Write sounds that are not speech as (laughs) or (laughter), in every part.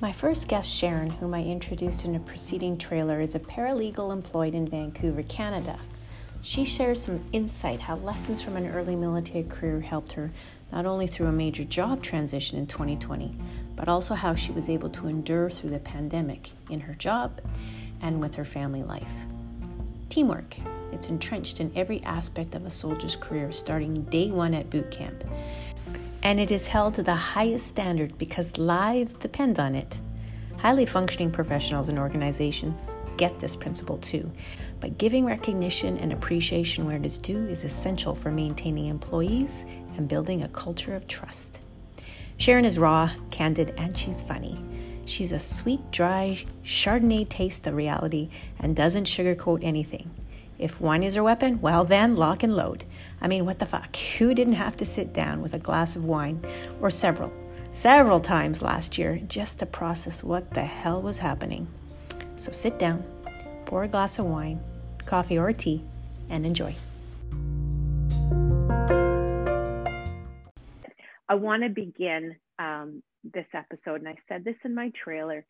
My first guest, Sharon, whom I introduced in a preceding trailer, is a paralegal employed in Vancouver, Canada. She shares some insight how lessons from an early military career helped her not only through a major job transition in 2020, but also how she was able to endure through the pandemic in her job and with her family life. Teamwork. It's entrenched in every aspect of a soldier's career, starting day one at boot camp. And it is held to the highest standard because lives depend on it. Highly functioning professionals and organizations get this principle too, but giving recognition and appreciation where it is due is essential for maintaining employees and building a culture of trust. Sharon is raw, candid, and she's funny. She's a sweet, dry Chardonnay taste of reality and doesn't sugarcoat anything. If wine is your weapon, well then, lock and load. I mean, what the fuck? Who didn't have to sit down with a glass of wine, or several, several times last year, just to process what the hell was happening? So sit down, pour a glass of wine, coffee, or tea, and enjoy. I want to begin um, this episode, and I said this in my trailer,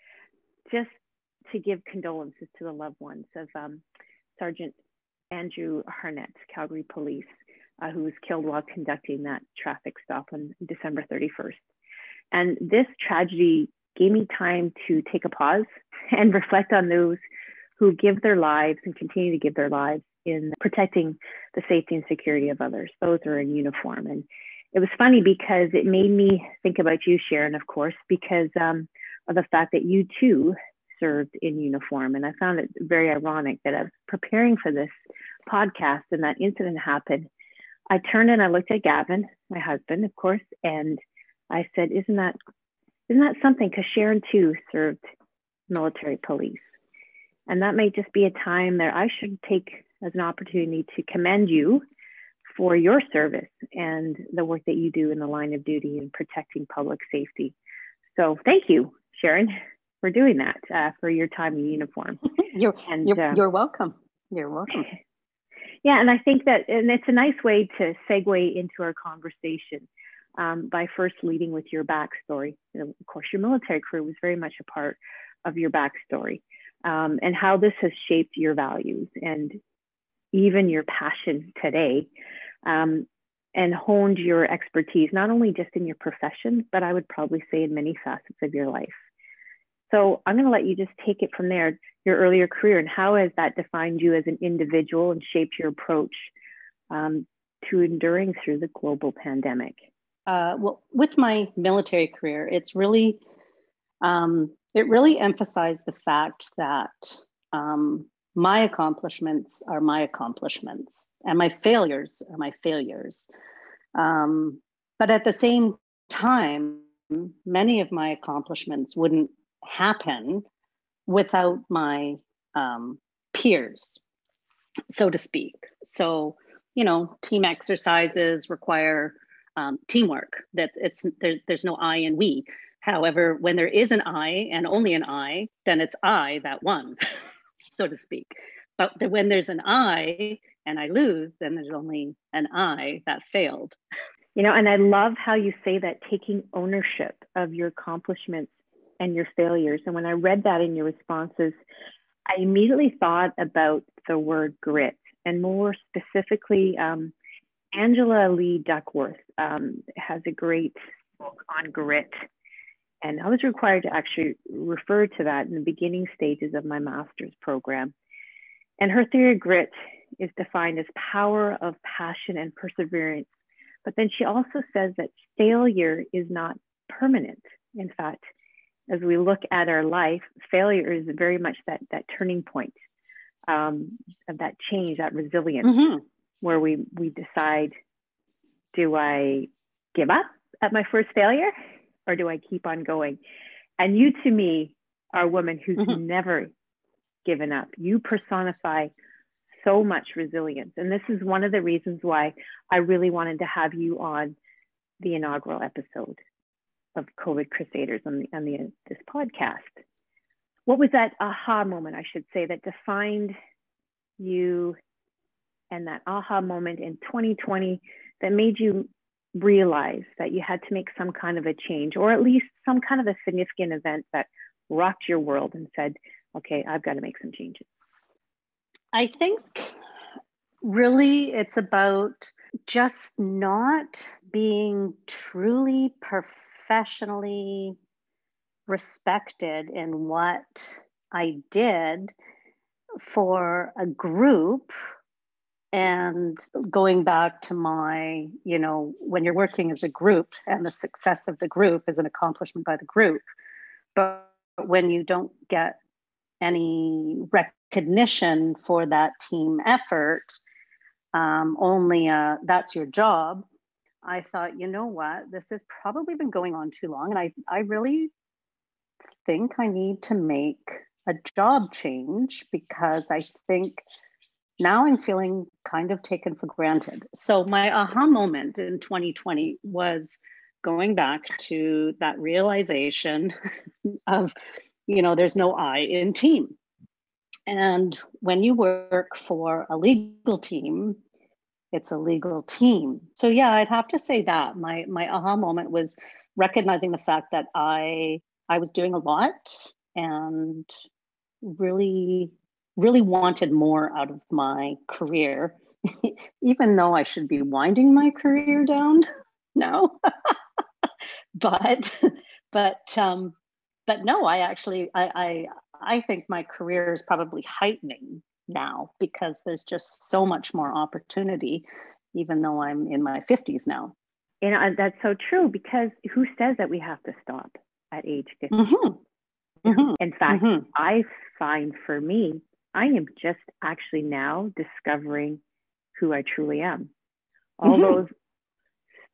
just to give condolences to the loved ones of um, Sergeant Andrew Harnett, Calgary Police, uh, who was killed while conducting that traffic stop on December 31st. And this tragedy gave me time to take a pause (laughs) and reflect on those who give their lives and continue to give their lives in protecting the safety and security of others, those are in uniform. And it was funny because it made me think about you, Sharon, of course, because um, of the fact that you too served in uniform. And I found it very ironic that I was preparing for this podcast and that incident happened. I turned and I looked at Gavin, my husband, of course, and I said, "Isn't that isn't that something?" Because Sharon too served military police, and that may just be a time that I should take as an opportunity to commend you for your service and the work that you do in the line of duty in protecting public safety. So thank you, Sharon, for doing that uh, for your time in uniform. (laughs) you're, and, you're, uh, you're welcome. You're welcome. Yeah, and I think that, and it's a nice way to segue into our conversation um, by first leading with your backstory. Know, of course, your military career was very much a part of your backstory um, and how this has shaped your values and even your passion today um, and honed your expertise, not only just in your profession, but I would probably say in many facets of your life. So I'm going to let you just take it from there, your earlier career, and how has that defined you as an individual and shaped your approach um, to enduring through the global pandemic? Uh, well, with my military career, it's really, um, it really emphasized the fact that um, my accomplishments are my accomplishments and my failures are my failures um, but at the same time many of my accomplishments wouldn't happen without my um, peers so to speak so you know team exercises require um, teamwork that it's there, there's no i and we however when there is an i and only an i then it's i that won (laughs) so to speak. But when there's an I and I lose, then there's only an I that failed. You know, and I love how you say that taking ownership of your accomplishments and your failures. And when I read that in your responses, I immediately thought about the word grit and more specifically, um, Angela Lee Duckworth um, has a great book on grit and I was required to actually refer to that in the beginning stages of my master's program. And her theory of grit is defined as power of passion and perseverance. But then she also says that failure is not permanent. In fact, as we look at our life, failure is very much that, that turning point um, of that change, that resilience, mm-hmm. where we, we decide do I give up at my first failure? or do I keep on going? And you, to me, are a woman who's mm-hmm. never given up. You personify so much resilience. And this is one of the reasons why I really wanted to have you on the inaugural episode of COVID Crusaders on the on the this podcast. What was that aha moment, I should say, that defined you and that aha moment in 2020 that made you realize that you had to make some kind of a change, or at least some kind of a significant event that rocked your world and said, okay, I've got to make some changes? I think really it's about just not being truly professionally respected in what I did for a group and going back to my you know when you're working as a group and the success of the group is an accomplishment by the group but when you don't get any recognition for that team effort um, only uh, that's your job i thought you know what this has probably been going on too long and i, I really think i need to make a job change because i think now I'm feeling kind of taken for granted. So my aha moment in 2020 was going back to that realization (laughs) of, you know, there's no I in team. And when you work for a legal team, it's a legal team. So yeah, I'd have to say that my my aha moment was recognizing the fact that I I was doing a lot and really really wanted more out of my career, (laughs) even though I should be winding my career down (laughs) now. (laughs) but but um, but no, I actually I, I I think my career is probably heightening now because there's just so much more opportunity, even though I'm in my 50s now. And that's so true because who says that we have to stop at age 50? Mm-hmm. Mm-hmm. In fact, mm-hmm. I find for me, I am just actually now discovering who I truly am. All mm-hmm. those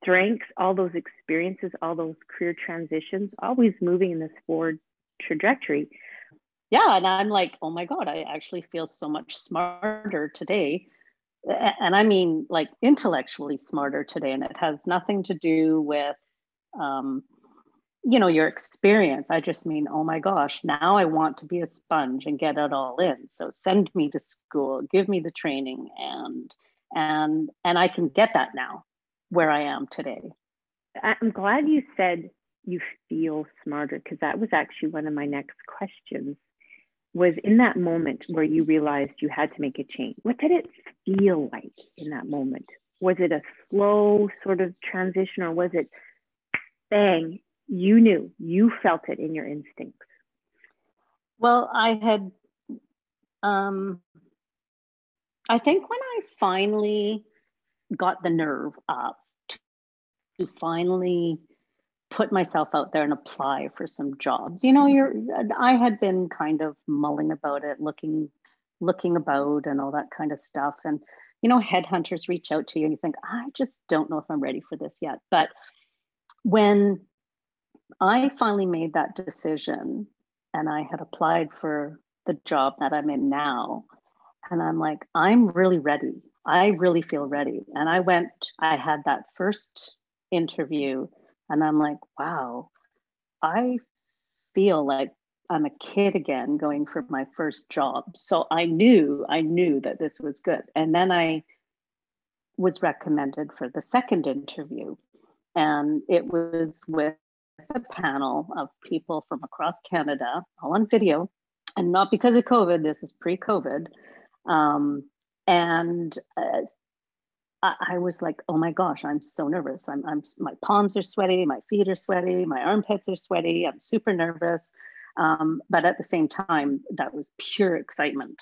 strengths, all those experiences, all those career transitions, always moving in this forward trajectory. Yeah. And I'm like, oh my God, I actually feel so much smarter today. And I mean, like intellectually smarter today. And it has nothing to do with, um, you know your experience i just mean oh my gosh now i want to be a sponge and get it all in so send me to school give me the training and and and i can get that now where i am today i'm glad you said you feel smarter because that was actually one of my next questions was in that moment where you realized you had to make a change what did it feel like in that moment was it a slow sort of transition or was it bang you knew, you felt it in your instincts? Well, I had, um, I think when I finally got the nerve up to finally put myself out there and apply for some jobs, you know, mm-hmm. you're, I had been kind of mulling about it, looking, looking about and all that kind of stuff. And, you know, headhunters reach out to you and you think, I just don't know if I'm ready for this yet. But when I finally made that decision and I had applied for the job that I'm in now. And I'm like, I'm really ready. I really feel ready. And I went, I had that first interview and I'm like, wow, I feel like I'm a kid again going for my first job. So I knew, I knew that this was good. And then I was recommended for the second interview. And it was with a panel of people from across Canada, all on video, and not because of COVID. This is pre-COVID, um, and uh, I, I, was like, "Oh my gosh, I'm so nervous. I'm, I'm, my palms are sweaty, my feet are sweaty, my armpits are sweaty. I'm super nervous." Um, but at the same time, that was pure excitement.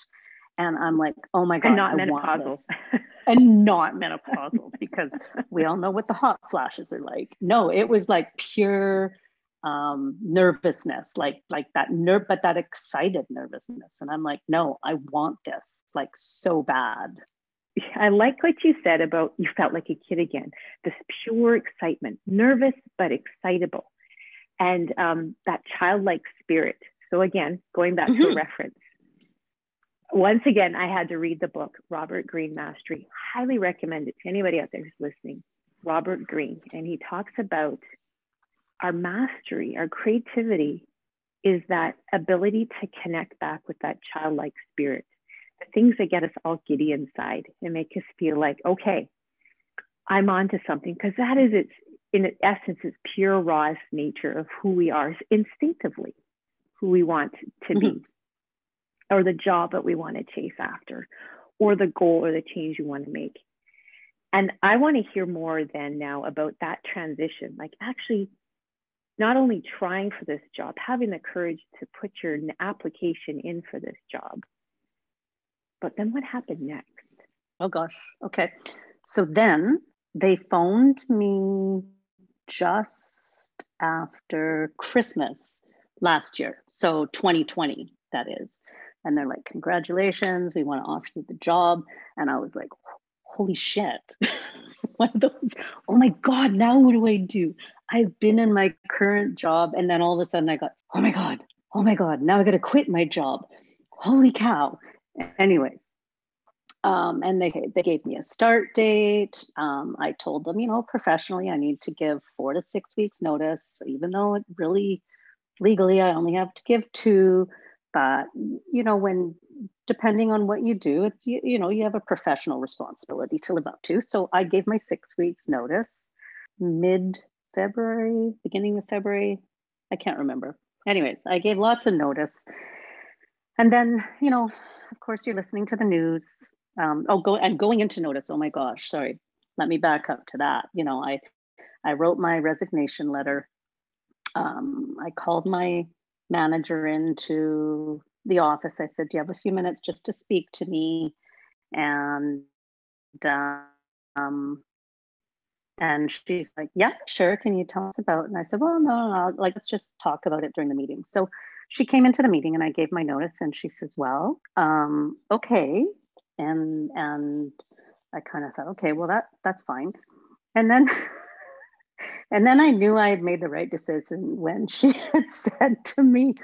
And I'm like, oh my God, and not I menopausal. (laughs) and not menopausal because we all know what the hot flashes are like. No, it was like pure um, nervousness, like like that nerve, but that excited nervousness. And I'm like, no, I want this like so bad. I like what you said about you felt like a kid again. This pure excitement, nervous but excitable, and um, that childlike spirit. So again, going back mm-hmm. to a reference, once again, I had to read the book, Robert Greene Mastery. Highly recommend it to anybody out there who's listening. Robert Greene. And he talks about our mastery, our creativity is that ability to connect back with that childlike spirit, things that get us all giddy inside and make us feel like, okay, I'm onto something because that is its in essence its pure rawest nature of who we are instinctively, who we want to be, mm-hmm. or the job that we want to chase after, or the goal or the change you want to make. And I want to hear more then now about that transition, like actually not only trying for this job, having the courage to put your application in for this job, but then what happened next? Oh gosh. Okay. So then they phoned me just after Christmas last year. So 2020, that is. And they're like, Congratulations, we want to offer you the job. And I was like, Holy shit. (laughs) One of those, oh my God, now what do I do? I've been in my current job. And then all of a sudden I got, oh my God, oh my God, now I got to quit my job. Holy cow. Anyways, um, and they they gave me a start date. Um, I told them, you know, professionally, I need to give four to six weeks notice, even though it really legally I only have to give two. But you know, when depending on what you do, it's you, you know you have a professional responsibility to live up to. So I gave my six weeks notice mid February, beginning of February. I can't remember. Anyways, I gave lots of notice. And then, you know, of course, you're listening to the news um, oh go and going into notice. Oh my gosh sorry. Let me back up to that. You know i i wrote my resignation letter. Um, i called my manager into the office. I said do you have a few minutes just to speak to me? And um, and she's like yeah sure. Can you tell us about and i said well no, no. Like let's just talk about it during the meeting. So she came into the meeting and i gave my notice and she says well um, okay and and I kind of thought, okay, well that that's fine. And then (laughs) and then I knew I had made the right decision when (laughs) she had said to me,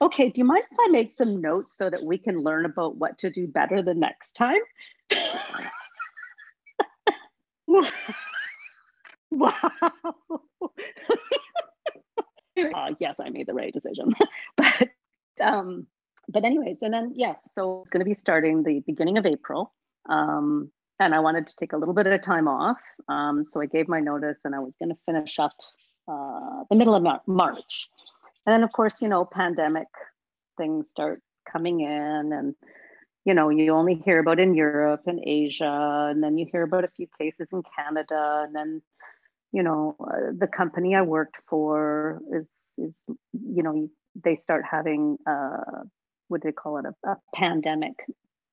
okay, do you mind if I make some notes so that we can learn about what to do better the next time? (laughs) wow. (laughs) uh, yes, I made the right decision. (laughs) but um, but anyways, and then yes, so it's going to be starting the beginning of April. Um, and I wanted to take a little bit of time off. Um, so I gave my notice and I was going to finish up uh, the middle of Mar- March. And then, of course, you know, pandemic things start coming in and you know you only hear about in europe and asia and then you hear about a few cases in canada and then you know uh, the company i worked for is is you know they start having uh, what do they call it? A, a pandemic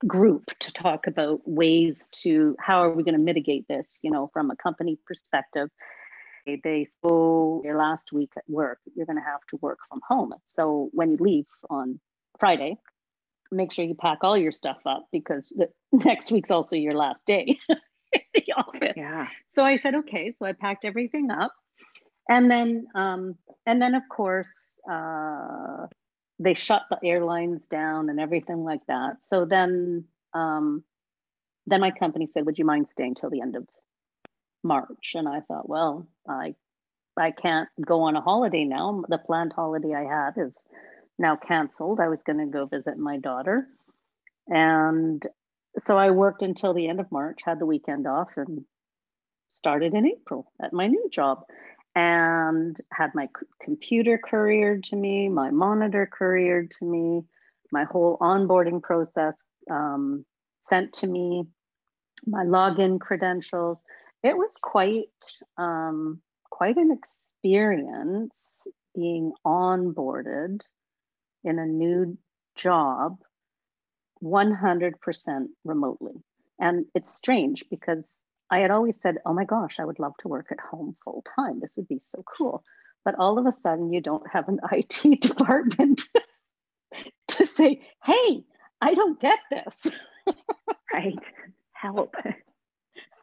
group to talk about ways to how are we going to mitigate this you know from a company perspective. They so your last week at work you're going to have to work from home. So when you leave on friday make sure you pack all your stuff up because the (laughs) next week's also your last day (laughs) (laughs) the office yeah so i said okay so i packed everything up and then um and then of course uh they shut the airlines down and everything like that. So then, um, then my company said, "Would you mind staying till the end of March?" And I thought, well, I I can't go on a holiday now. The planned holiday I had is now canceled. I was going to go visit my daughter, and so I worked until the end of March, had the weekend off, and started in April at my new job and had my computer couriered to me, my monitor couriered to me, my whole onboarding process um, sent to me, my login credentials. It was quite um, quite an experience being onboarded in a new job 100% remotely. And it's strange because I had always said, oh my gosh, I would love to work at home full time. This would be so cool. But all of a sudden, you don't have an (laughs) IT department (laughs) to say, hey, I don't get this. (laughs) right. Help.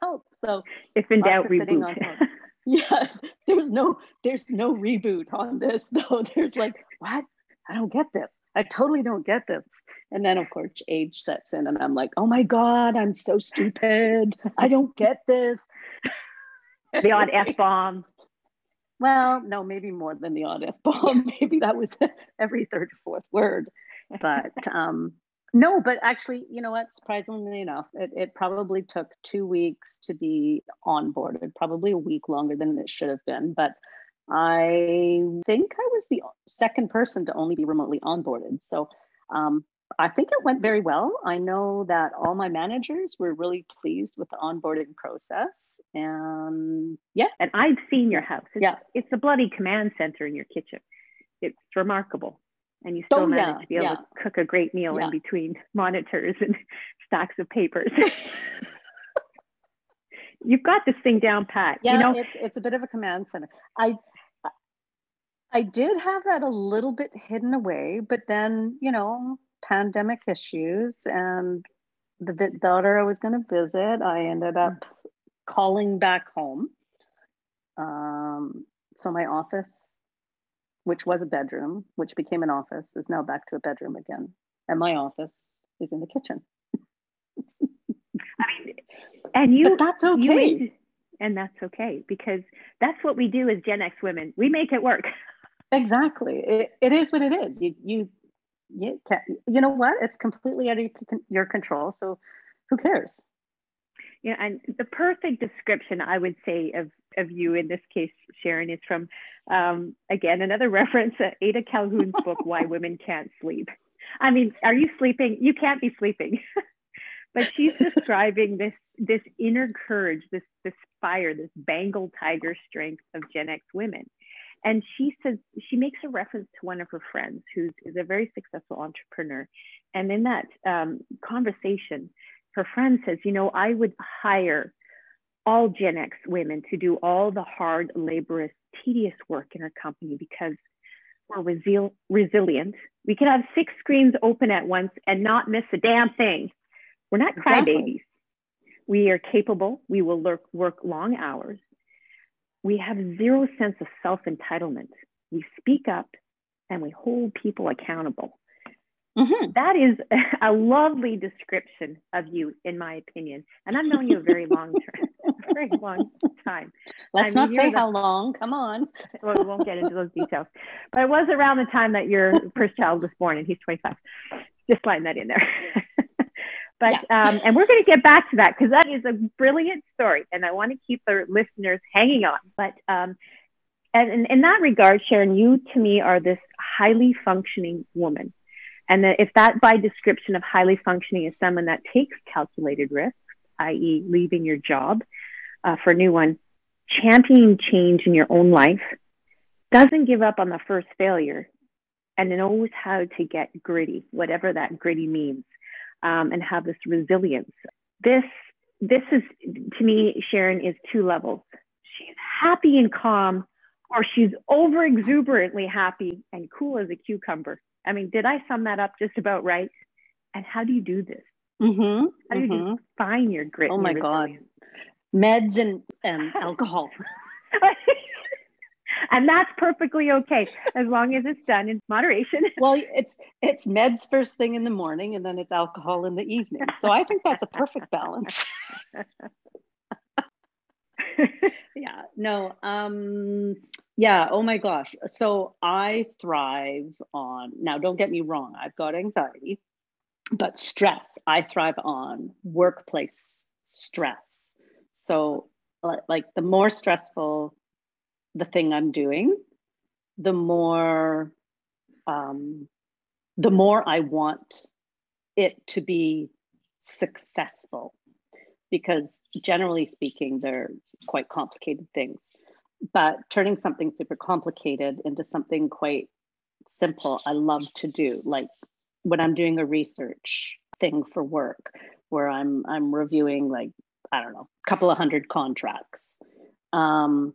Help. So if in doubt, reboot. yeah, there's no there's no reboot on this though. There's like, what? I don't get this. I totally don't get this. And then, of course, age sets in, and I'm like, oh my God, I'm so stupid. I don't get this. the odd F (laughs) bomb. Well, no, maybe more than the odd F bomb. (laughs) Maybe that was (laughs) every third or fourth word. But um, no, but actually, you know what? Surprisingly enough, it, it probably took two weeks to be onboarded, probably a week longer than it should have been. But I think I was the second person to only be remotely onboarded. So um, I think it went very well. I know that all my managers were really pleased with the onboarding process. And yeah. And I've seen your house. It's, yeah. It's a bloody command center in your kitchen. It's remarkable. And you still oh, manage yeah, to be able yeah. to cook a great meal yeah. in between (laughs) monitors and (laughs) stacks of papers. (laughs) You've got this thing down pat. Yeah, you know? it's it's a bit of a command center. I I did have that a little bit hidden away, but then, you know, pandemic issues and the daughter I was going to visit, I ended up calling back home. Um, so my office, which was a bedroom, which became an office, is now back to a bedroom again. And my office is in the kitchen. I mean, and you, but that's okay. You, and that's okay because that's what we do as Gen X women. We make it work. (laughs) Exactly. It, it is what it is. You, you you can't. you know what it's completely out of your control so who cares yeah and the perfect description i would say of of you in this case sharon is from um, again another (laughs) reference uh, ada calhoun's (laughs) book why women can't sleep i mean are you sleeping you can't be sleeping (laughs) but she's describing this this inner courage this this fire this bengal tiger strength of gen x women and she says, she makes a reference to one of her friends who is a very successful entrepreneur. And in that um, conversation, her friend says, You know, I would hire all Gen X women to do all the hard, laborious, tedious work in our company because we're resil- resilient. We can have six screens open at once and not miss a damn thing. We're not exactly. crybabies. We are capable. We will work, work long hours we have zero sense of self entitlement. We speak up and we hold people accountable. Mm-hmm. That is (laughs) a lovely description of you, in my opinion. And I've known you a very long (laughs) time, (laughs) very long time. Let's I mean, not say how long. Come on. well, we won't get into those details. But it was around the time that your first child was born, and he's 25. Just sliding that in there. But yeah. um, and we're going to get back to that because that is a brilliant story, and I want to keep the listeners hanging on. But um, and, and in that regard, Sharon, you to me are this highly functioning woman, and that if that by description of highly functioning is someone that takes calculated risks, i.e., leaving your job uh, for a new one, championing change in your own life, doesn't give up on the first failure, and knows how to get gritty, whatever that gritty means um, and have this resilience. This this is to me, Sharon is two levels. She's happy and calm, or she's over exuberantly happy and cool as a cucumber. I mean, did I sum that up just about right? And how do you do this? Mm-hmm, how do mm-hmm. define your grit? Oh my? God. Meds and, and alcohol. (laughs) and that's perfectly okay as long as it's done in moderation. (laughs) well, it's it's meds first thing in the morning, and then it's alcohol in the evening. So I think that's a perfect balance. (laughs) yeah. No. Um. Yeah. Oh my gosh. So I thrive on. Now, don't get me wrong. I've got anxiety, but stress. I thrive on workplace stress. So like the more stressful the thing I'm doing, the more um, the more I want it to be successful. Because generally speaking, they're quite complicated things. But turning something super complicated into something quite simple, I love to do. Like when I'm doing a research thing for work, where I'm I'm reviewing like I don't know, a couple of hundred contracts. Um,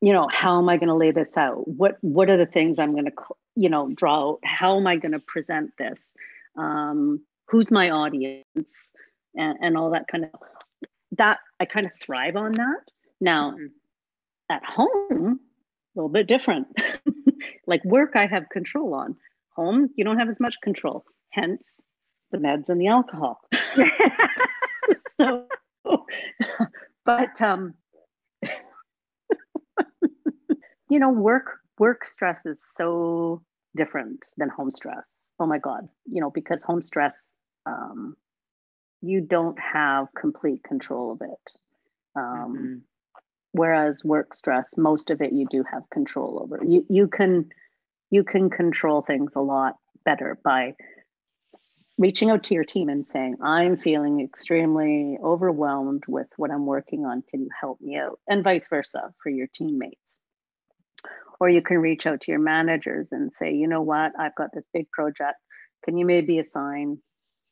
you know how am i going to lay this out? What what are the things i'm going to you know draw out? How am i going to present this? Um, who's my audience? And, and all that kind of that i kind of thrive on that. Now mm-hmm. at home a little bit different. (laughs) Like work i have control on. Home you don't have as much control. Hence the meds and the alcohol. (laughs) (laughs) So but um you know work work stress is so different than home stress. Oh my God, you know, because home stress, um, you don't have complete control of it. Um, mm-hmm. Whereas work stress, most of it you do have control over. You you can you can control things a lot better by reaching out to your team and saying, I'm feeling extremely overwhelmed with what I'm working on. Can you help me out? And vice versa for your teammates. Or you can reach out to your managers and say, you know what, I've got this big project. Can you maybe assign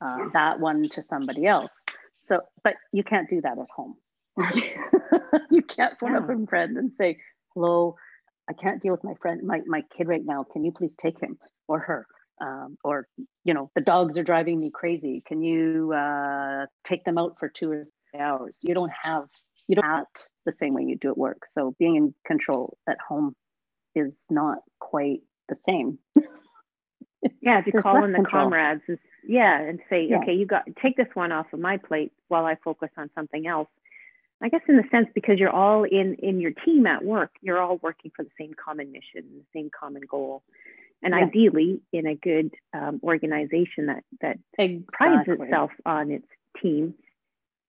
uh, that one to somebody else? So, but you can't do that at home. (laughs) you can't phone yeah. up a friend and say, hello, I can't deal with my friend, my, my kid right now. Can you please take him or her? Um, or, you know, the dogs are driving me crazy. Can you uh, take them out for two or three hours? You don't have, you don't act the same way you do at work. So being in control at home is not quite the same. (laughs) yeah, if you call in the control. comrades, is, yeah, and say, yeah. okay, you got take this one off of my plate while I focus on something else. I guess in the sense because you're all in in your team at work, you're all working for the same common mission, the same common goal, and yeah. ideally in a good um, organization that that exactly. prides itself on its team.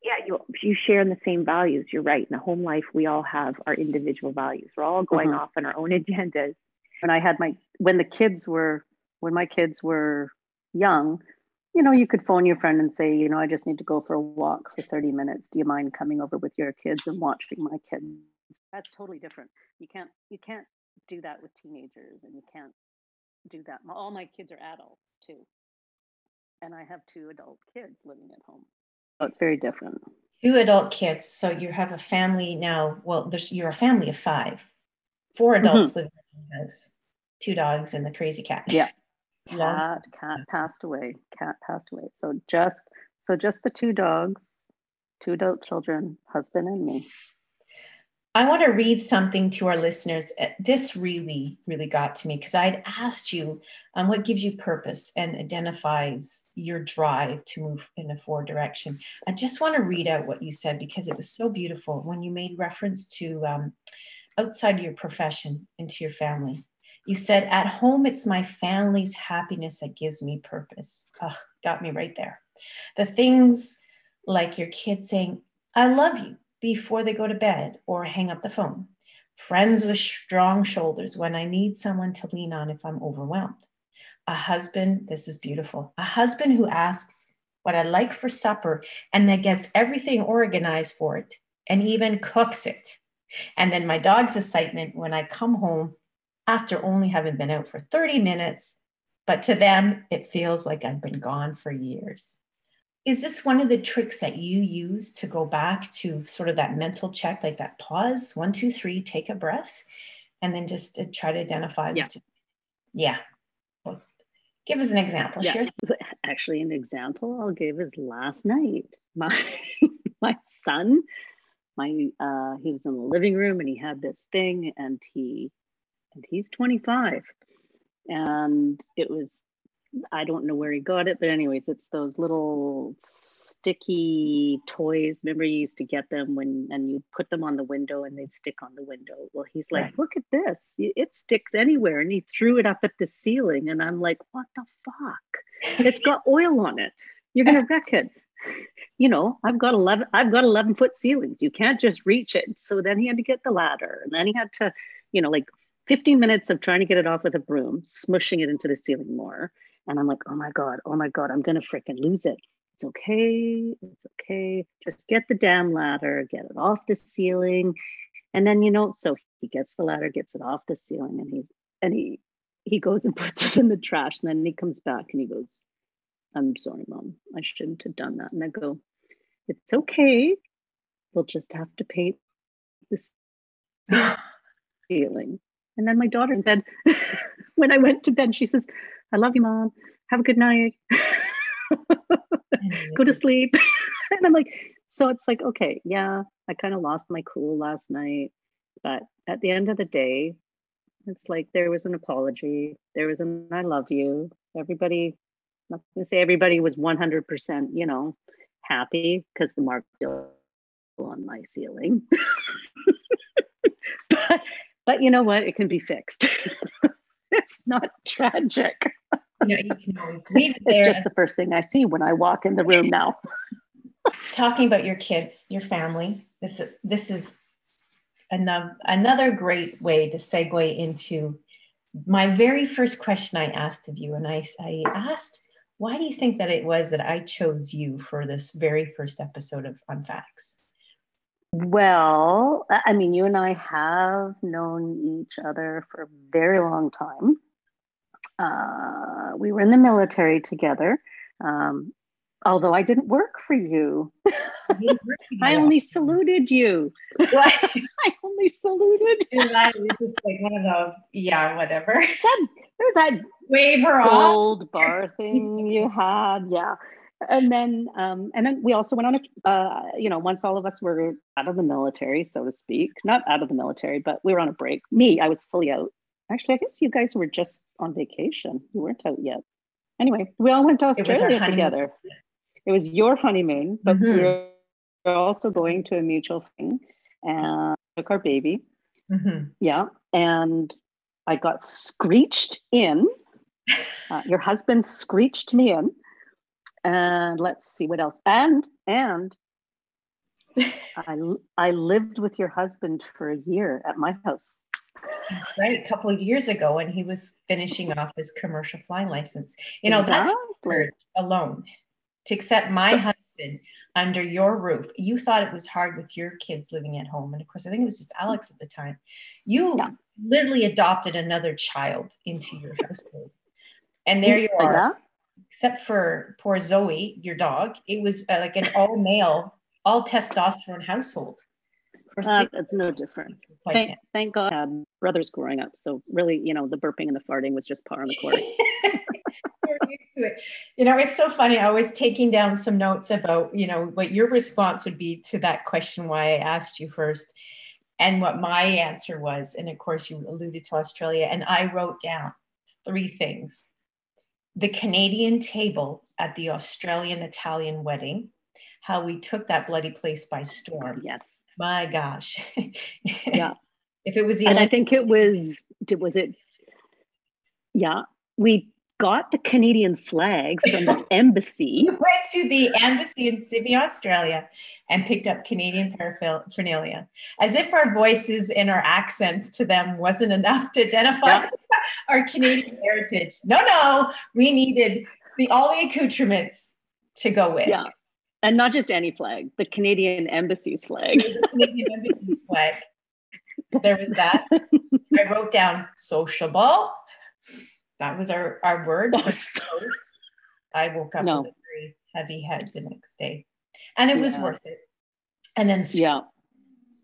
Yeah, you you share in the same values. You're right. In the home life, we all have our individual values. We're all going mm-hmm. off on our own (laughs) agendas. When I had my when the kids were when my kids were young, you know, you could phone your friend and say, you know, I just need to go for a walk for 30 minutes. Do you mind coming over with your kids and watching my kids? That's totally different. You can't you can't do that with teenagers and you can't do that. All my kids are adults too. And I have two adult kids living at home. So it's very different. Two adult kids. So you have a family now. Well, there's you're a family of five. Four adults mm-hmm. live in the house. Two dogs and the crazy cat. (laughs) Yeah. cat cat passed away cat passed away so just so just the two dogs two adult children husband and me i want to read something to our listeners uh, this really really got to me because i'd asked you um, what gives you purpose and identifies your drive to move in a forward direction i just want to read out what you said because it was so beautiful when you made reference to um, outside your profession into your family you said, At home, it's my family's happiness that gives me purpose. Oh, got me right there. The things like your kids saying, I love you before they go to bed or hang up the phone. Friends with strong shoulders when I need someone to lean on if I'm overwhelmed. A husband, this is beautiful, a husband who asks what I like for supper and that gets everything organized for it and even cooks it. And then my dog's excitement when I come home after only having been out for 30 minutes, but to them, it feels like I've been gone for years. Is this one of the tricks that you use to go back to sort of that mental check, like that pause, one, two, three, take a breath, and then just to try to identify? Yeah. yeah. Well, give us an example. Yeah. Share Actually, an example I'll give is last night. (laughs) My my son, my uh, he was in the living room and he had this thing and he and he's 25 and it was i don't know where he got it but anyways it's those little sticky toys. Remember you used to get them when and you put them on the window and they'd stick on the window. Well he's like right. look at this. It sticks anywhere. And he threw it up at the ceiling and i'm like what the fuck? It's got (laughs) oil on it. You're gonna wreck it. You know i've got 11 i've got 11 foot ceilings. You can't just reach it. So then he had to get the ladder and then he had to you know like 15 minutes of trying to get it off with a broom, smushing it into the ceiling more. And I'm like, oh my God, oh my God, I'm going to freaking lose it. It's okay. It's okay. Just get the damn ladder, get it off the ceiling. And then, you know, so he gets the ladder, gets it off the ceiling, and he's, and he, he goes and (laughs) puts it in the trash. And then he comes back and he goes, I'm sorry, mom. I shouldn't have done that. And I go, it's okay. We'll just have to paint this (laughs) ceiling. And then my daughter said, (laughs) when I went to bed, she says, I love you, mom. Have a good night. (laughs) Go to sleep. (laughs) and I'm like, so it's like, okay, yeah, I kind of lost my cool last night. But at the end of the day, it's like there was an apology. There was an I love you. Everybody, I'm not going to say everybody was 100%, you know, happy because the mark still on my ceiling. (laughs) but but you know what? It can be fixed. (laughs) it's not tragic. You know, you can always leave it there. (laughs) It's just the first thing I see when I walk in the room now. (laughs) Talking about your kids, your family. This is this is another another great way to segue into my very first question I asked of you, and I, I asked, why do you think that it was that I chose you for this very first episode of Fun Facts? Well, I mean, you and I have known each other for a very long time. Uh, we were in the military together. Um, although I didn't work for you. (laughs) (laughs) I only saluted you. I only saluted. And I was just like one of those, yeah, whatever. That, there's that wave her gold off. bar (laughs) thing you had, yeah. And then, um, and then we also went on a, uh, you know, once all of us were out of the military, so to speak, not out of the military, but we were on a break. Me, I was fully out. Actually, I guess you guys were just on vacation. You weren't out yet. Anyway, we all went to Australia together it was your honeymoon, but mm-hmm. we were also going to a mutual thing and took our baby. Mm-hmm. Yeah. And I got screeched in. (laughs) Uh, your husband screeched me in. And let's see what else. And, and (laughs) I, I lived with your husband for a year at my house. That's right, a couple of years ago when he was finishing off his commercial flying license. You know, exactly. that's alone to accept my so, husband under your roof. You thought it was hard with your kids living at home. And of course, I think it was just Alex at the time. You yeah. literally adopted another child into your household. And there you are. Except for poor Zoe, your dog, it was uh, like an all male, all testosterone household. Uh, it's no different. Thank, thank God I had brothers growing up. So really, you know, the burping and the farting was just par on the course. (laughs) used to it. You know, it's so funny. I was taking down some notes about, you know, what your response would be to that question, why I asked you first, and what my answer was. And of course, you alluded to Australia, and I wrote down three things the Canadian table at the Australian Italian wedding, how we took that bloody place by storm. Yes. My gosh. (laughs) yeah. if it was the and I think it was, was it, yeah, we got the Canadian flag from the (laughs) embassy. went to the embassy in Sydney, Australia, and picked up Canadian paraphernalia, as if our voices and our accents to them wasn't enough to identify yeah. (laughs) our Canadian heritage. No, no, we needed the all the accoutrements to go with. Yeah. And not just any flag, the Canadian embassy's flag. the Canadian embassy's flag. There was that. (laughs) I wrote down sociable that was our our word. I woke up no. with a very heavy head the next day, and it yeah. was worth it. And then yeah.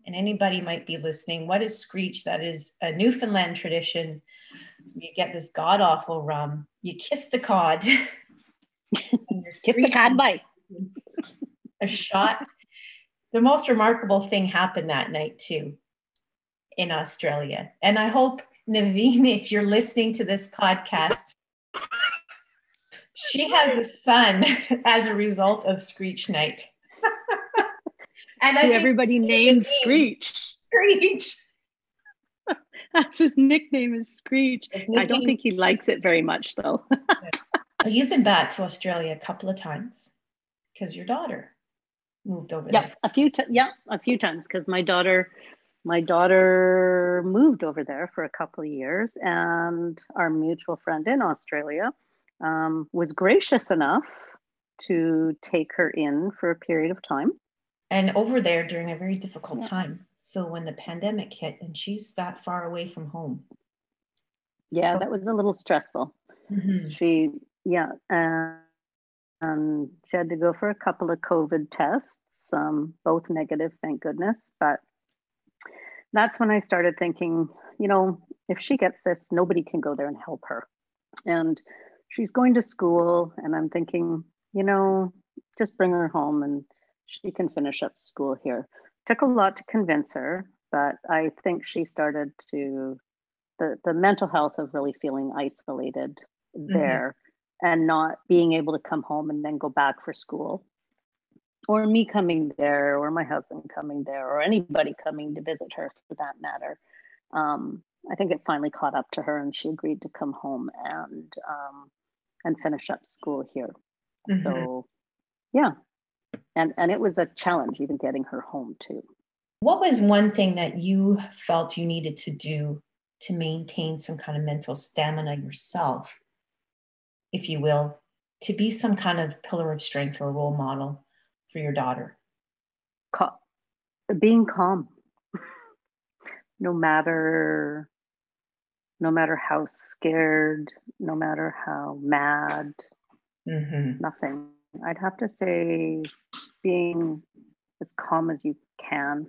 And anybody might be listening. What is screech? That is a Newfoundland tradition. You get this god awful rum. You kiss the cod. (laughs) kiss the cod bite. a shot. The most remarkable thing happened that night too in Australia. And I hope Naveen, if you're listening to this podcast, she has a son as a result of Screech Night. (laughs) and I everybody named Screech. Screech. (laughs) That's his nickname is Screech. I don't think he likes it very much though. so you've been back to Australia a couple of times because your daughter moved over yeah, there. A few t- yeah, a few times because my daughter my daughter moved over there for a couple of years, and our mutual friend in Australia um, was gracious enough to take her in for a period of time. And over there during a very difficult yeah. time. So when the pandemic hit, and she's that far away from home. Yeah, so- that was a little stressful. Mm-hmm. She, yeah, and um, she had to go for a couple of COVID tests, um, both negative, thank goodness. But that's when I started thinking, you know, if she gets this, nobody can go there and help her. And she's going to school, and I'm thinking, you know, just bring her home and she can finish up school here. Took a lot to convince her, but I think she started to the the mental health of really feeling isolated mm-hmm. there and not being able to come home and then go back for school or me coming there or my husband coming there or anybody coming to visit her for that matter um, I think it finally caught up to her, and she agreed to come home and um, and finish up school here. Mm-hmm. So, yeah, and and it was a challenge even getting her home too. What was one thing that you felt you needed to do to maintain some kind of mental stamina yourself, if you will, to be some kind of pillar of strength or role model for your daughter? being calm, no matter no matter how scared, no matter how mad, mm-hmm. nothing. I'd have to say being as calm as you can,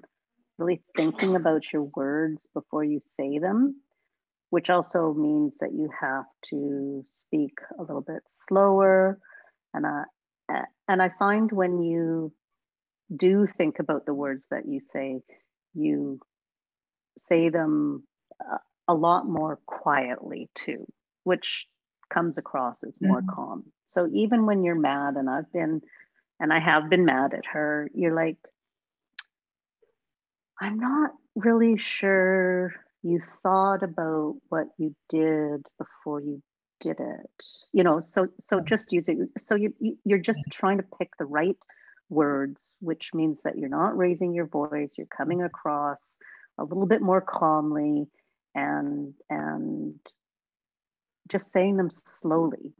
really thinking about your words before you say them, which also means that you have to speak a little bit slower. And I, and I find when you do think about the words that you say, you say them a lot more quietly too, which comes across as more mm-hmm. calm. So even when you're mad, and I've been, and I have been mad at her, you're like, I'm not really sure you thought about what you did before you did it. You know, so so just using so you you're just trying to pick the right words, which means that you're not raising your voice, you're coming mm-hmm. across a little bit more calmly and and just saying them slowly.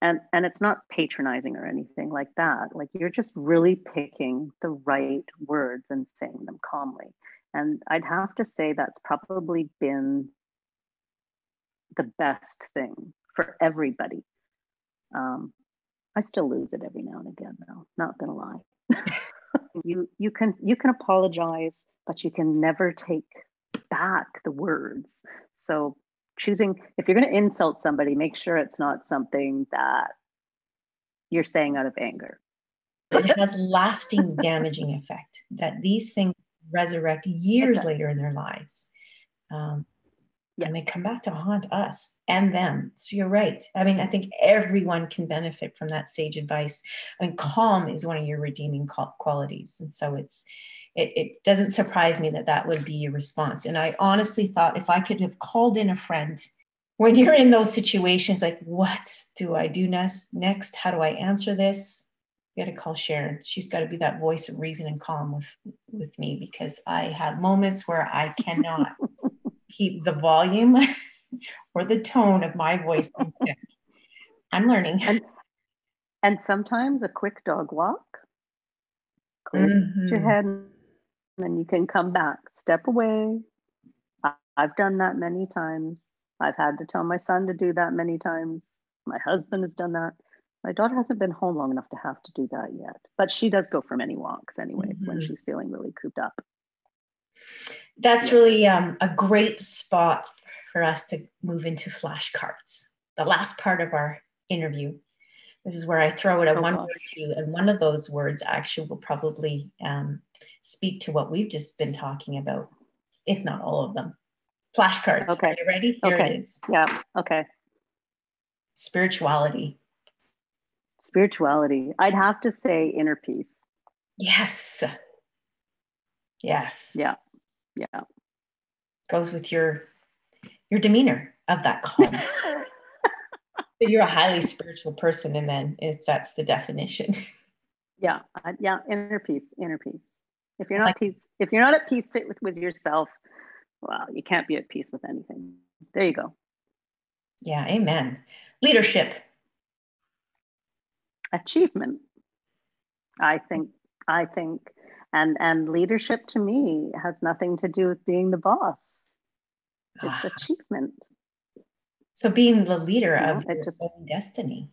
And and it's not patronizing or anything like that. Like you're just really picking the right words and saying them calmly. And i'd have to say that's probably been the best thing for everybody um, i still lose it every now and again though not gonna lie (laughs) you you can you can apologize but you can never take back the words. So choosing if you're going to insult somebody, make sure it's not something that you're saying out of anger. it has lasting damaging effect that these things resurrect years later in their lives. Um, And they come back to haunt us and them. So you're right. I mean, I think everyone can benefit from that sage advice. I mean, calm is one of your redeeming qualities. And so it's, it, it doesn't surprise me that that would be your response. And I honestly thought if I could have called in a friend when you're in those situations, like, what do I do next? Next, how do I answer this? You got to call Sharon. She's got to be that voice of reason and calm with with me because I have moments where I cannot (laughs) keep the volume (laughs) or the tone of my voice. I'm learning. And, and sometimes a quick dog walk clears mm-hmm. your head and then you can come back, step away. I've done that many times. I've had to tell my son to do that many times. My husband has done that. My daughter hasn't been home long enough to have to do that yet, but she does go for many walks, anyways, mm-hmm. when she's feeling really cooped up. That's really um, a great spot for us to move into flashcards. The last part of our interview. This is where I throw it a oh, one gosh. word to, and one of those words actually will probably um, speak to what we've just been talking about, if not all of them. Flashcards. Okay. Are you ready? Here okay. it is. Yeah. Okay. Spirituality. Spirituality. I'd have to say inner peace. Yes. Yes. Yeah. Yeah. Goes with your your demeanor of that calm. (laughs) so you're a highly spiritual person, and then if that's the definition. (laughs) yeah. Yeah. Inner peace. Inner peace. If you're not like, peace, if you're not at peace fit with, with yourself, well, you can't be at peace with anything. There you go. Yeah, amen. Leadership. Achievement. I think I think and and leadership to me has nothing to do with being the boss. It's ah. achievement. So being the leader you know, of your just, own destiny.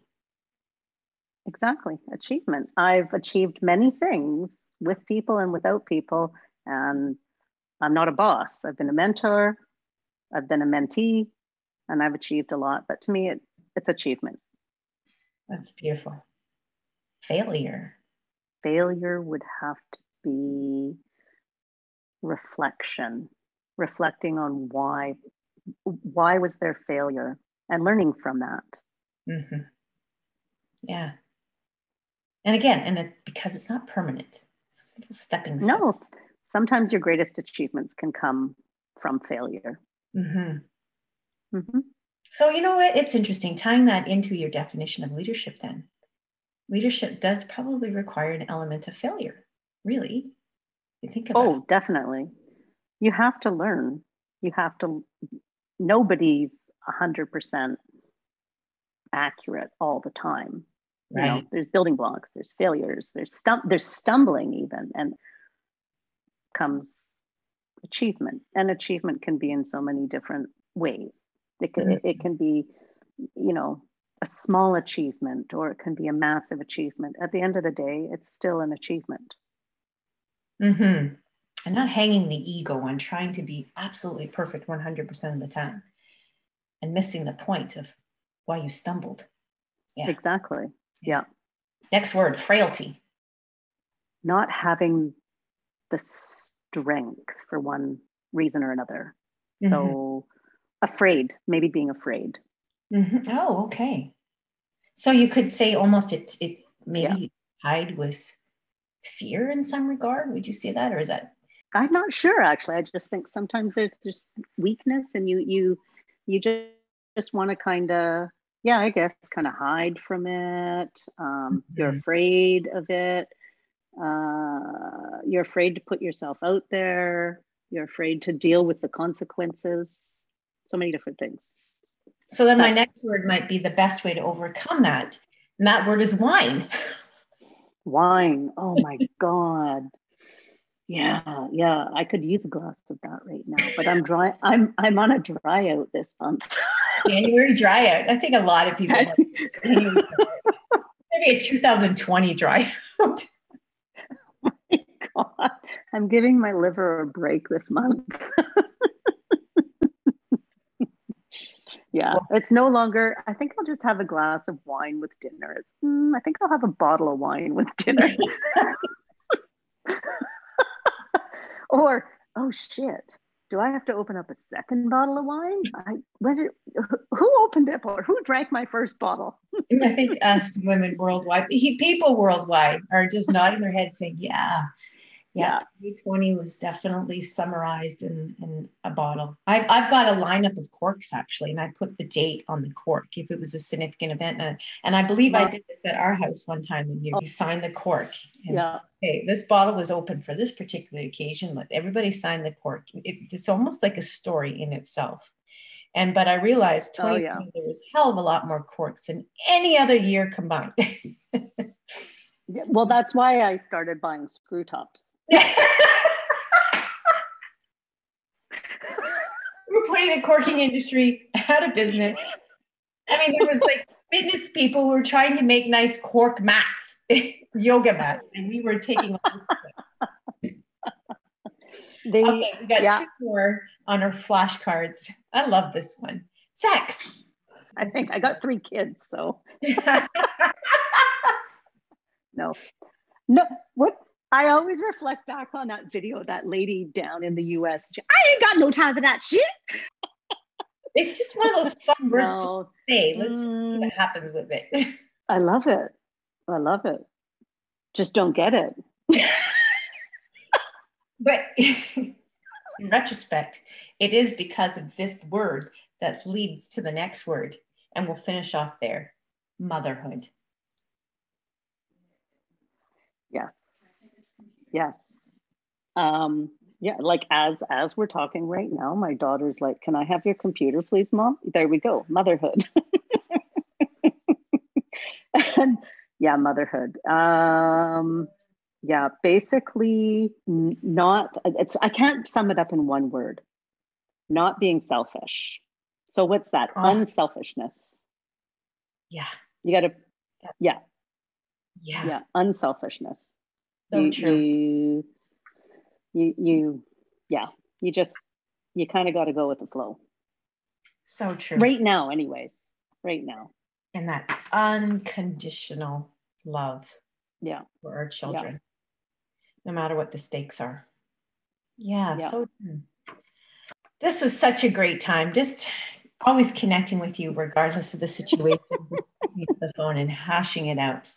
Exactly. Achievement. I've achieved many things with people and without people. And I'm not a boss. I've been a mentor, I've been a mentee, and I've achieved a lot. But to me, it, it's achievement. That's beautiful. Failure. Failure would have to be reflection, reflecting on why why was there failure and learning from that. Mm-hmm. Yeah. And again, and it, because it's not permanent, stepping stone. No, sometimes your greatest achievements can come from failure. Mm-hmm. Mm-hmm. So, you know what? It's interesting tying that into your definition of leadership then. Leadership does probably require an element of failure, really. You think about Oh, definitely. You have to learn. You have to, nobody's 100% accurate all the time. Right. You know, there's building blocks, there's failures, there's stum- there's stumbling even, and comes achievement. And achievement can be in so many different ways. It can, mm-hmm. it can be, you know, a small achievement or it can be a massive achievement. At the end of the day, it's still an achievement. Mm-hmm. And not hanging the ego on trying to be absolutely perfect 100% of the time and missing the point of why you stumbled. Yeah. Exactly. Yeah. Next word frailty. Not having the strength for one reason or another. Mm-hmm. So afraid, maybe being afraid. Mm-hmm. Oh, okay. So you could say almost it, it maybe yeah. tied with fear in some regard. Would you say that, or is that? I'm not sure actually. I just think sometimes there's just weakness, and you you you just just want to kind of yeah, I guess kind of hide from it. Um, mm-hmm. You're afraid of it. Uh, you're afraid to put yourself out there. You're afraid to deal with the consequences. So many different things. So then, my next word might be the best way to overcome that. And that word is wine. (laughs) wine. Oh my God. Yeah, yeah. I could use a glass of that right now, but I'm dry. I'm I'm on a dry out this month. (laughs) January dry out. I think a lot of people (laughs) maybe a 2020 dry out. (laughs) oh my God. I'm giving my liver a break this month. Yeah, it's no longer. I think I'll just have a glass of wine with dinner. It's, mm, I think I'll have a bottle of wine with dinner. (laughs) (laughs) or, oh shit, do I have to open up a second bottle of wine? I whether who opened it or who drank my first bottle? (laughs) I think us women worldwide, people worldwide are just nodding their head saying, "Yeah, yeah, 2020 was definitely summarized in, in a bottle. I've, I've got a lineup of corks actually, and I put the date on the cork if it was a significant event. And, and I believe wow. I did this at our house one time when you oh. signed the cork. And yeah. hey, this bottle was open for this particular occasion. Let everybody sign the cork. It, it's almost like a story in itself. And but I realized 2020 oh, yeah. there was hell of a lot more corks than any other year combined. (laughs) yeah, well, that's why I started buying screw tops (laughs) we're putting the corking industry out of business. I mean, there was like (laughs) fitness people who were trying to make nice cork mats, (laughs) yoga mats, and we were taking all this. They, okay, we got yeah. two more on our flashcards. I love this one. Sex. I think I got three kids, so no, no. What I always reflect back on that video, that lady down in the US. I ain't got no time for that shit. (laughs) it's just one of those fun (laughs) words no. to say. Let's mm. see what happens with it. (laughs) I love it. I love it. Just don't get it. but in retrospect, it is because of this word that leads to the next word. And we'll finish off there motherhood. Yes. Yes. Um yeah like as as we're talking right now my daughter's like can i have your computer please mom? There we go motherhood. And (laughs) yeah motherhood. Um yeah basically not it's i can't sum it up in one word. Not being selfish. So what's that? Oh. unselfishness. Yeah. You got to yeah yeah yeah unselfishness so you, true. You, you, you, yeah, you just, you kind of got to go with the flow. So true. Right now, anyways, right now. And that unconditional love. Yeah. For our children, yeah. no matter what the stakes are. Yeah, yeah. So true. This was such a great time. Just always connecting with you, regardless of the situation, the phone and hashing it out.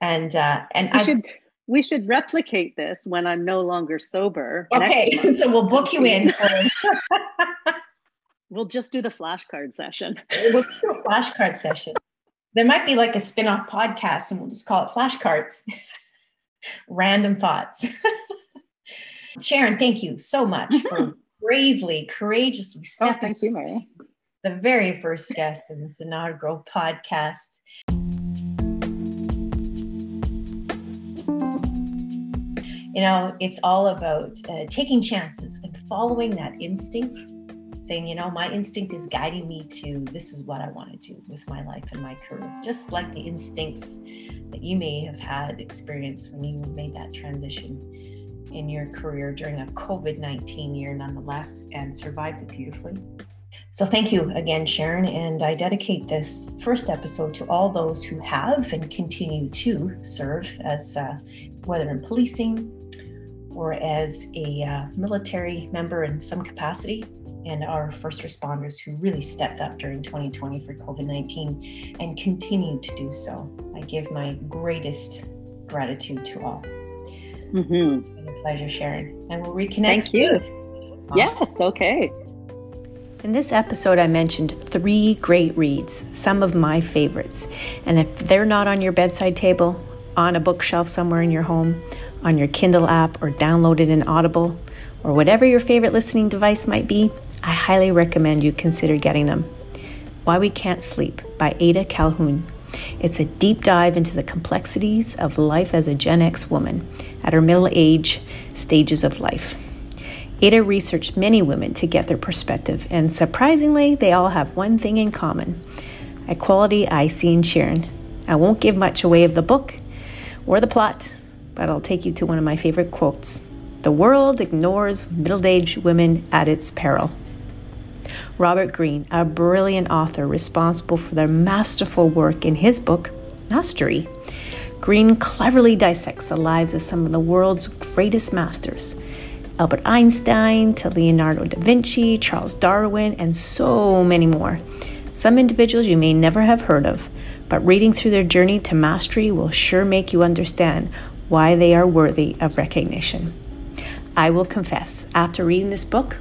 And uh, and I should we should replicate this when I'm no longer sober. Okay, (laughs) so we'll book you in. (laughs) We'll just do the flashcard session. we'll do a flashcard session. There might be like a spin off podcast and we'll just call it flashcards. (laughs) Random thoughts. Sharon, thank you so much for bravely, courageously oh, stepping. Oh, thank you, Mary. The very first guest in this inaugural podcast. You know, it's all about uh, taking chances and following that instinct, saying, you know, my instinct is guiding me to this is what I want to do with my life and my career. Just like the instincts that you may have had experience when you made that transition in your career during a COVID 19 year, nonetheless, and survived it beautifully. So, thank you again, Sharon. And I dedicate this first episode to all those who have and continue to serve as uh, whether in policing or as a uh, military member in some capacity, and our first responders who really stepped up during 2020 for COVID 19 and continue to do so. I give my greatest gratitude to all. Mm-hmm pleasure, Sharon. And we'll reconnect. Thank you. Awesome. Yes, okay. In this episode, I mentioned three great reads, some of my favorites. And if they're not on your bedside table, on a bookshelf somewhere in your home, on your Kindle app, or download it in Audible, or whatever your favorite listening device might be, I highly recommend you consider getting them. Why We Can't Sleep by Ada Calhoun. It's a deep dive into the complexities of life as a Gen X woman at her middle age stages of life. Ada researched many women to get their perspective, and surprisingly, they all have one thing in common a quality I see in Sharon. I won't give much away of the book or the plot, but I'll take you to one of my favorite quotes The world ignores middle aged women at its peril. Robert Greene, a brilliant author responsible for their masterful work in his book, Mastery. Greene cleverly dissects the lives of some of the world's greatest masters Albert Einstein to Leonardo da Vinci, Charles Darwin, and so many more. Some individuals you may never have heard of, but reading through their journey to mastery will sure make you understand why they are worthy of recognition. I will confess, after reading this book,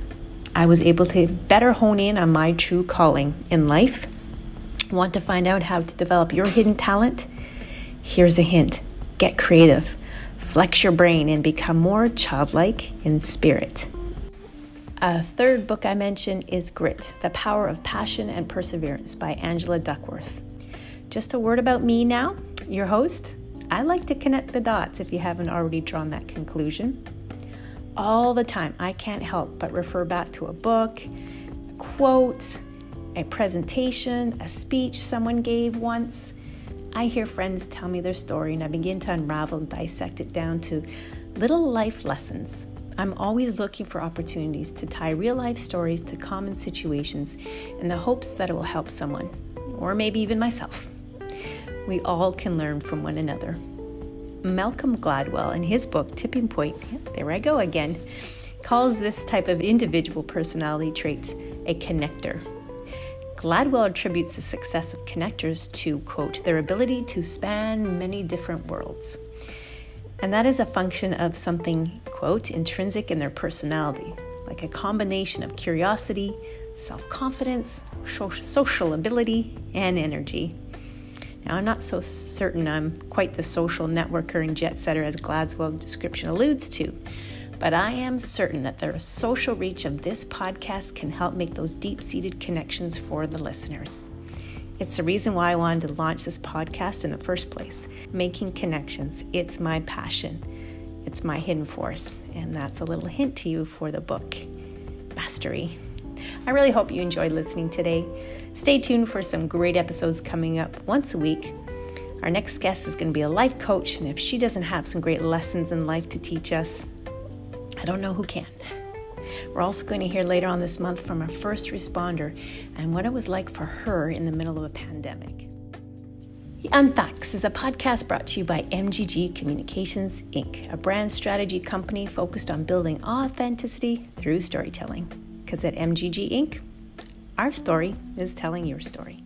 I was able to better hone in on my true calling in life. Want to find out how to develop your hidden talent? Here's a hint get creative, flex your brain, and become more childlike in spirit. A third book I mention is Grit The Power of Passion and Perseverance by Angela Duckworth. Just a word about me now, your host. I like to connect the dots if you haven't already drawn that conclusion all the time. I can't help but refer back to a book, a quote, a presentation, a speech someone gave once. I hear friends tell me their story and I begin to unravel and dissect it down to little life lessons. I'm always looking for opportunities to tie real life stories to common situations in the hopes that it will help someone, or maybe even myself. We all can learn from one another. Malcolm Gladwell, in his book Tipping Point, there I go again, calls this type of individual personality trait a connector. Gladwell attributes the success of connectors to, quote, their ability to span many different worlds. And that is a function of something, quote, intrinsic in their personality, like a combination of curiosity, self confidence, social ability, and energy. Now, I'm not so certain I'm quite the social networker and jet setter as Gladwell's description alludes to, but I am certain that the social reach of this podcast can help make those deep seated connections for the listeners. It's the reason why I wanted to launch this podcast in the first place. Making connections, it's my passion, it's my hidden force, and that's a little hint to you for the book, Mastery. I really hope you enjoyed listening today. Stay tuned for some great episodes coming up once a week. Our next guest is going to be a life coach, and if she doesn't have some great lessons in life to teach us, I don't know who can. We're also going to hear later on this month from a first responder and what it was like for her in the middle of a pandemic. Unfacts is a podcast brought to you by MGG Communications Inc., a brand strategy company focused on building authenticity through storytelling. Because at MGG Inc., our story is telling your story.